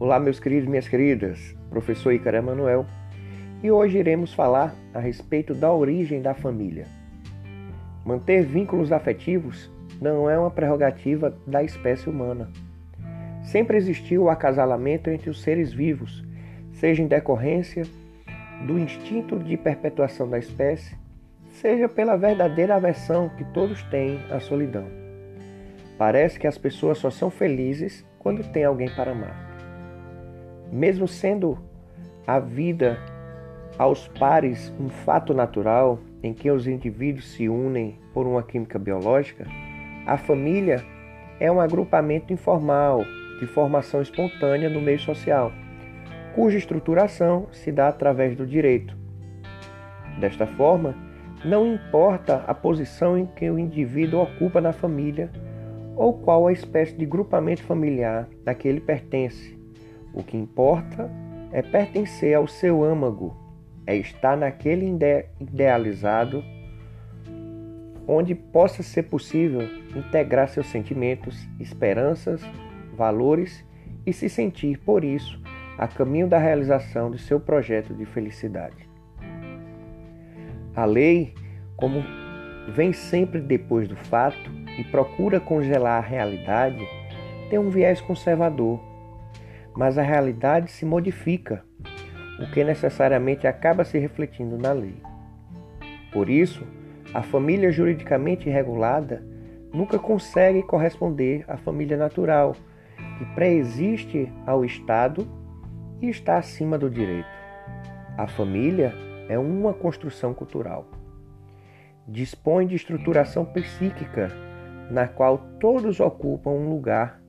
Olá, meus queridos e minhas queridas, professor Icar Emanuel, e hoje iremos falar a respeito da origem da família. Manter vínculos afetivos não é uma prerrogativa da espécie humana. Sempre existiu o acasalamento entre os seres vivos, seja em decorrência do instinto de perpetuação da espécie, seja pela verdadeira aversão que todos têm à solidão. Parece que as pessoas só são felizes quando têm alguém para amar. Mesmo sendo a vida aos pares um fato natural em que os indivíduos se unem por uma química biológica, a família é um agrupamento informal de formação espontânea no meio social, cuja estruturação se dá através do direito. Desta forma, não importa a posição em que o indivíduo ocupa na família ou qual a espécie de grupamento familiar a que ele pertence, o que importa é pertencer ao seu âmago, é estar naquele ide idealizado onde possa ser possível integrar seus sentimentos, esperanças, valores e se sentir, por isso, a caminho da realização de seu projeto de felicidade. A lei, como vem sempre depois do fato e procura congelar a realidade, tem um viés conservador mas a realidade se modifica, o que necessariamente acaba se refletindo na lei. Por isso, a família juridicamente regulada nunca consegue corresponder à família natural, que preexiste ao Estado e está acima do direito. A família é uma construção cultural. Dispõe de estruturação psíquica na qual todos ocupam um lugar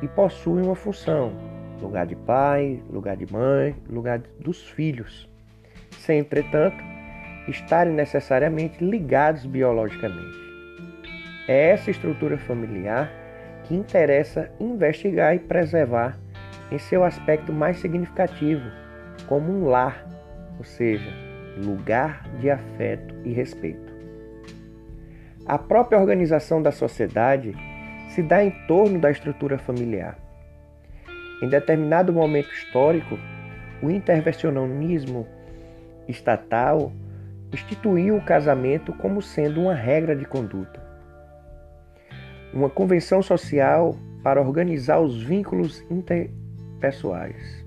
e possuem uma função, lugar de pai, lugar de mãe, lugar dos filhos, sem, entretanto, estarem necessariamente ligados biologicamente. É essa estrutura familiar que interessa investigar e preservar em seu aspecto mais significativo, como um lar, ou seja, lugar de afeto e respeito. A própria organização da sociedade se dá em torno da estrutura familiar em determinado momento histórico, o intervencionismo estatal instituiu o casamento como sendo uma regra de conduta. Uma convenção social para organizar os vínculos interpessoais.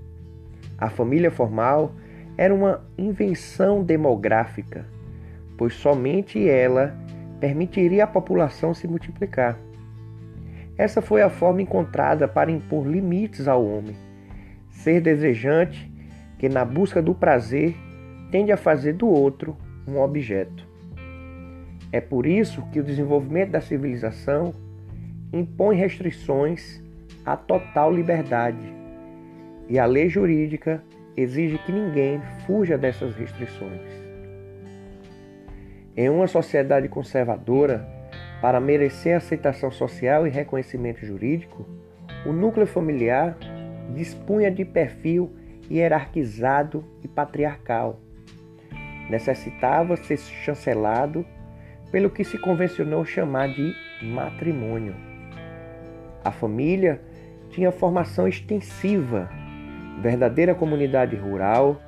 A família formal era uma invenção demográfica, pois somente ela permitiria à população se multiplicar. Essa foi a forma encontrada para impor limites ao homem. Ser desejante, que na busca do prazer tende a fazer do outro um objeto. É por isso que o desenvolvimento da civilização impõe restrições à total liberdade, e a lei jurídica exige que ninguém fuja dessas restrições. Em uma sociedade conservadora, para merecer aceitação social e reconhecimento jurídico, o núcleo familiar dispunha de perfil hierarquizado e patriarcal. Necessitava ser chancelado pelo que se convencionou chamar de matrimônio. A família tinha formação extensiva, verdadeira comunidade rural,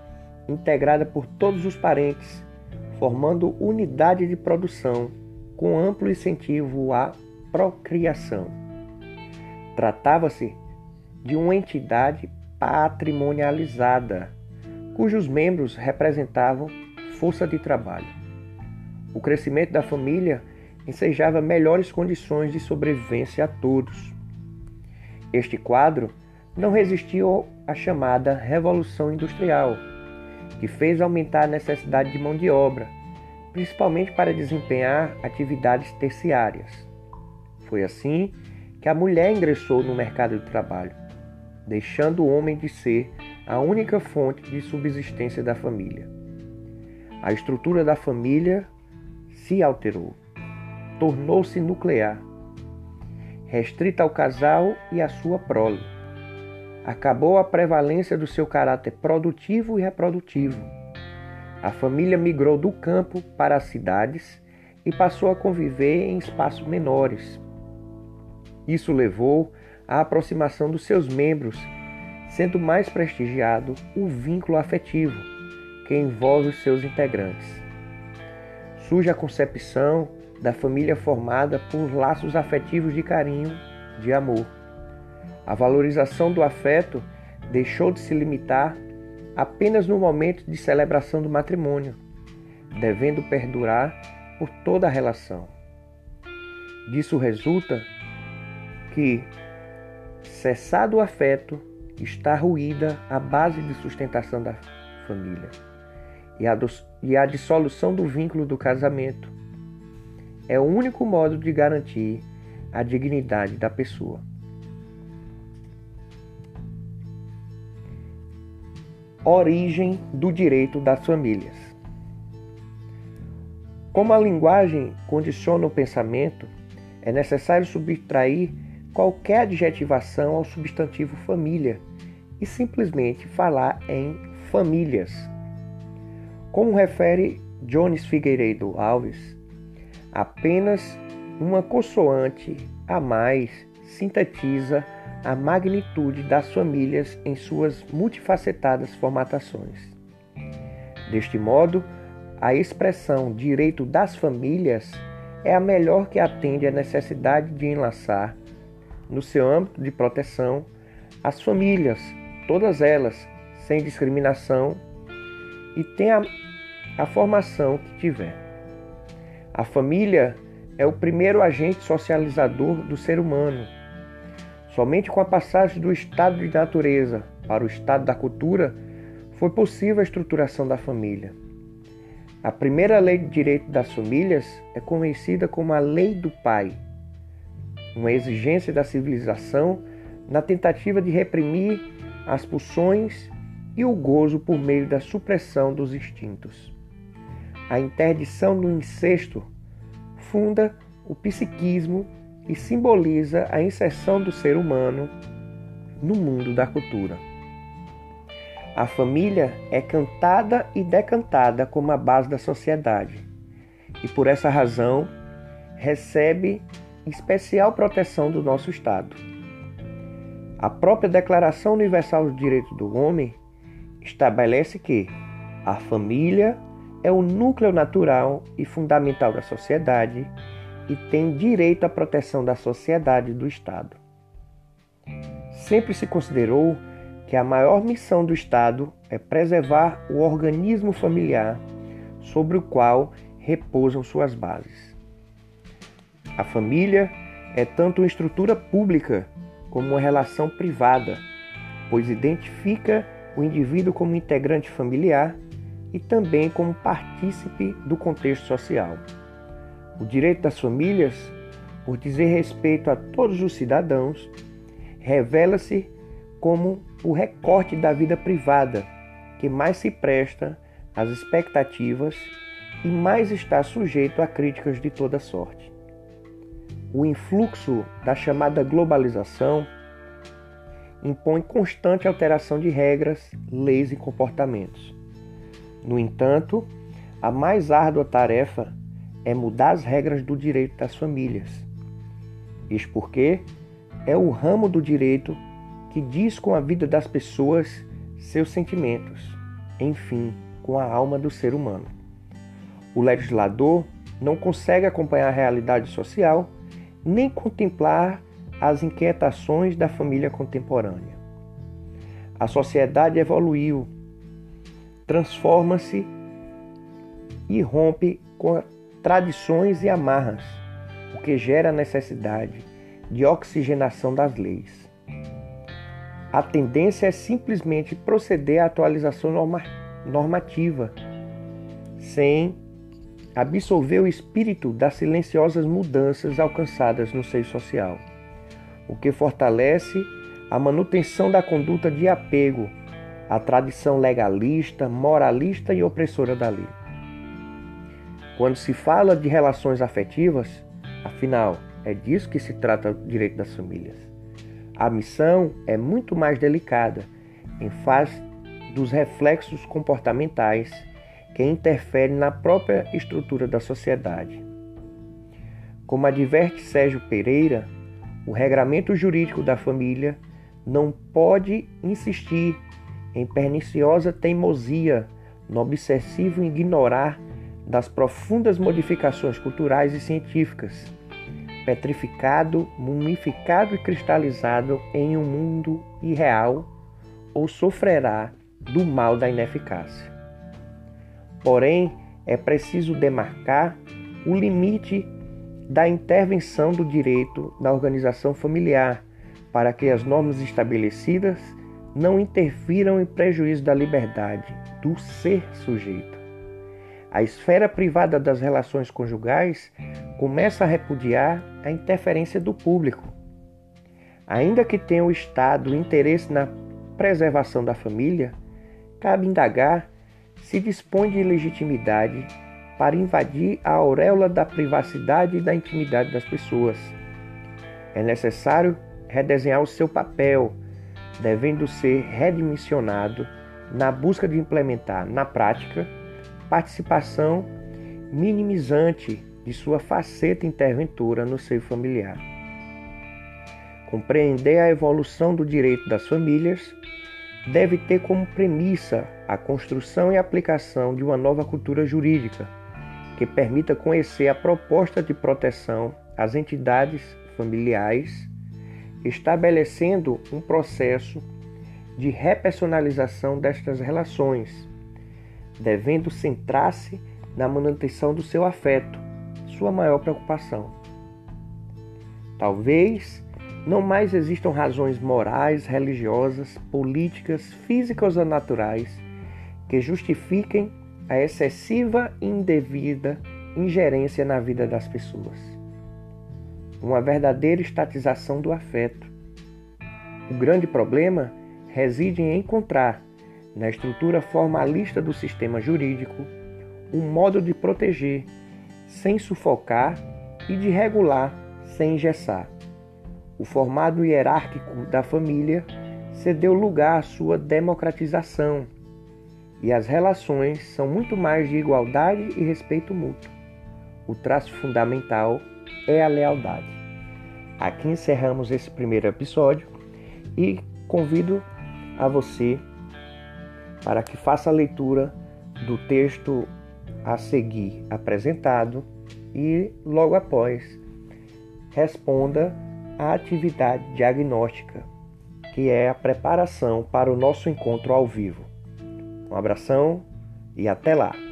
integrada por todos os parentes, formando unidade de produção com amplo incentivo à procriação. Tratava-se de uma entidade patrimonializada, cujos membros representavam força de trabalho. O crescimento da família ensejava melhores condições de sobrevivência a todos. Este quadro não resistiu à chamada Revolução Industrial, que fez aumentar a necessidade de mão de obra, principalmente para desempenhar atividades terciárias. Foi assim que a mulher ingressou no mercado de trabalho, deixando o homem de ser a única fonte de subsistência da família. A estrutura da família se alterou, tornou-se nuclear, restrita ao casal e à sua prole. Acabou a prevalência do seu caráter produtivo e reprodutivo a família migrou do campo para as cidades e passou a conviver em espaços menores. Isso levou à aproximação dos seus membros, sendo mais prestigiado o vínculo afetivo que envolve os seus integrantes. Surge a concepção da família formada por laços afetivos de carinho, de amor. A valorização do afeto deixou de se limitar apenas no momento de celebração do matrimônio, devendo perdurar por toda a relação. Disso resulta que, cessado o afeto, está ruída a base de sustentação da família e a, do, e a dissolução do vínculo do casamento. É o único modo de garantir a dignidade da pessoa. Origem do direito das famílias. Como a linguagem condiciona o pensamento, é necessário subtrair qualquer adjetivação ao substantivo família e simplesmente falar em famílias. Como refere Jones Figueiredo Alves, apenas uma consoante a mais sintetiza a magnitude das famílias em suas multifacetadas formatações. Deste modo, a expressão direito das famílias é a melhor que atende à necessidade de enlaçar, no seu âmbito de proteção, as famílias, todas elas, sem discriminação, e tem a, a formação que tiver. A família é o primeiro agente socializador do ser humano Somente com a passagem do estado de natureza para o estado da cultura foi possível a estruturação da família. A primeira lei de direito das famílias é conhecida como a Lei do Pai, uma exigência da civilização na tentativa de reprimir as pulsões e o gozo por meio da supressão dos instintos. A interdição do incesto funda o psiquismo e simboliza a inserção do ser humano no mundo da cultura. A família é cantada e decantada como a base da sociedade e, por essa razão, recebe especial proteção do nosso Estado. A própria Declaração Universal dos Direitos do Homem estabelece que a família é o núcleo natural e fundamental da sociedade e tem direito à proteção da sociedade e do Estado. Sempre se considerou que a maior missão do Estado é preservar o organismo familiar sobre o qual repousam suas bases. A família é tanto uma estrutura pública como uma relação privada, pois identifica o indivíduo como integrante familiar e também como partícipe do contexto social. O direito das famílias, por dizer respeito a todos os cidadãos, revela-se como o recorte da vida privada que mais se presta às expectativas e mais está sujeito a críticas de toda sorte. O influxo da chamada globalização impõe constante alteração de regras, leis e comportamentos. No entanto, a mais árdua tarefa é mudar as regras do direito das famílias. Isso porque é o ramo do direito que diz com a vida das pessoas seus sentimentos, enfim, com a alma do ser humano. O legislador não consegue acompanhar a realidade social nem contemplar as inquietações da família contemporânea. A sociedade evoluiu, transforma-se e rompe com a tradições e amarras, o que gera a necessidade de oxigenação das leis. A tendência é simplesmente proceder à atualização norma normativa, sem absolver o espírito das silenciosas mudanças alcançadas no seio social, o que fortalece a manutenção da conduta de apego à tradição legalista, moralista e opressora da lei. Quando se fala de relações afetivas, afinal, é disso que se trata o direito das famílias. A missão é muito mais delicada em face dos reflexos comportamentais que interferem na própria estrutura da sociedade. Como adverte Sérgio Pereira, o regramento jurídico da família não pode insistir em perniciosa teimosia no obsessivo ignorar das profundas modificações culturais e científicas, petrificado, mumificado e cristalizado em um mundo irreal, ou sofrerá do mal da ineficácia. Porém, é preciso demarcar o limite da intervenção do direito na organização familiar, para que as normas estabelecidas não interfiram em prejuízo da liberdade do ser sujeito. A esfera privada das relações conjugais começa a repudiar a interferência do público. Ainda que tenha o Estado interesse na preservação da família, cabe indagar se dispõe de legitimidade para invadir a auréola da privacidade e da intimidade das pessoas. É necessário redesenhar o seu papel, devendo ser redimensionado na busca de implementar na prática participação minimizante de sua faceta interventora no seio familiar. Compreender a evolução do direito das famílias deve ter como premissa a construção e aplicação de uma nova cultura jurídica que permita conhecer a proposta de proteção às entidades familiares, estabelecendo um processo de repersonalização destas relações, devendo centrar-se na manutenção do seu afeto, sua maior preocupação. Talvez não mais existam razões morais, religiosas, políticas, físicas ou naturais que justifiquem a excessiva e indevida ingerência na vida das pessoas. Uma verdadeira estatização do afeto. O grande problema reside em encontrar, na estrutura formalista do sistema jurídico, um modo de proteger sem sufocar e de regular sem engessar. O formado hierárquico da família cedeu lugar à sua democratização e as relações são muito mais de igualdade e respeito mútuo. O traço fundamental é a lealdade. Aqui encerramos esse primeiro episódio e convido a você para que faça a leitura do texto a seguir apresentado e logo após responda à atividade diagnóstica, que é a preparação para o nosso encontro ao vivo. Um abração e até lá!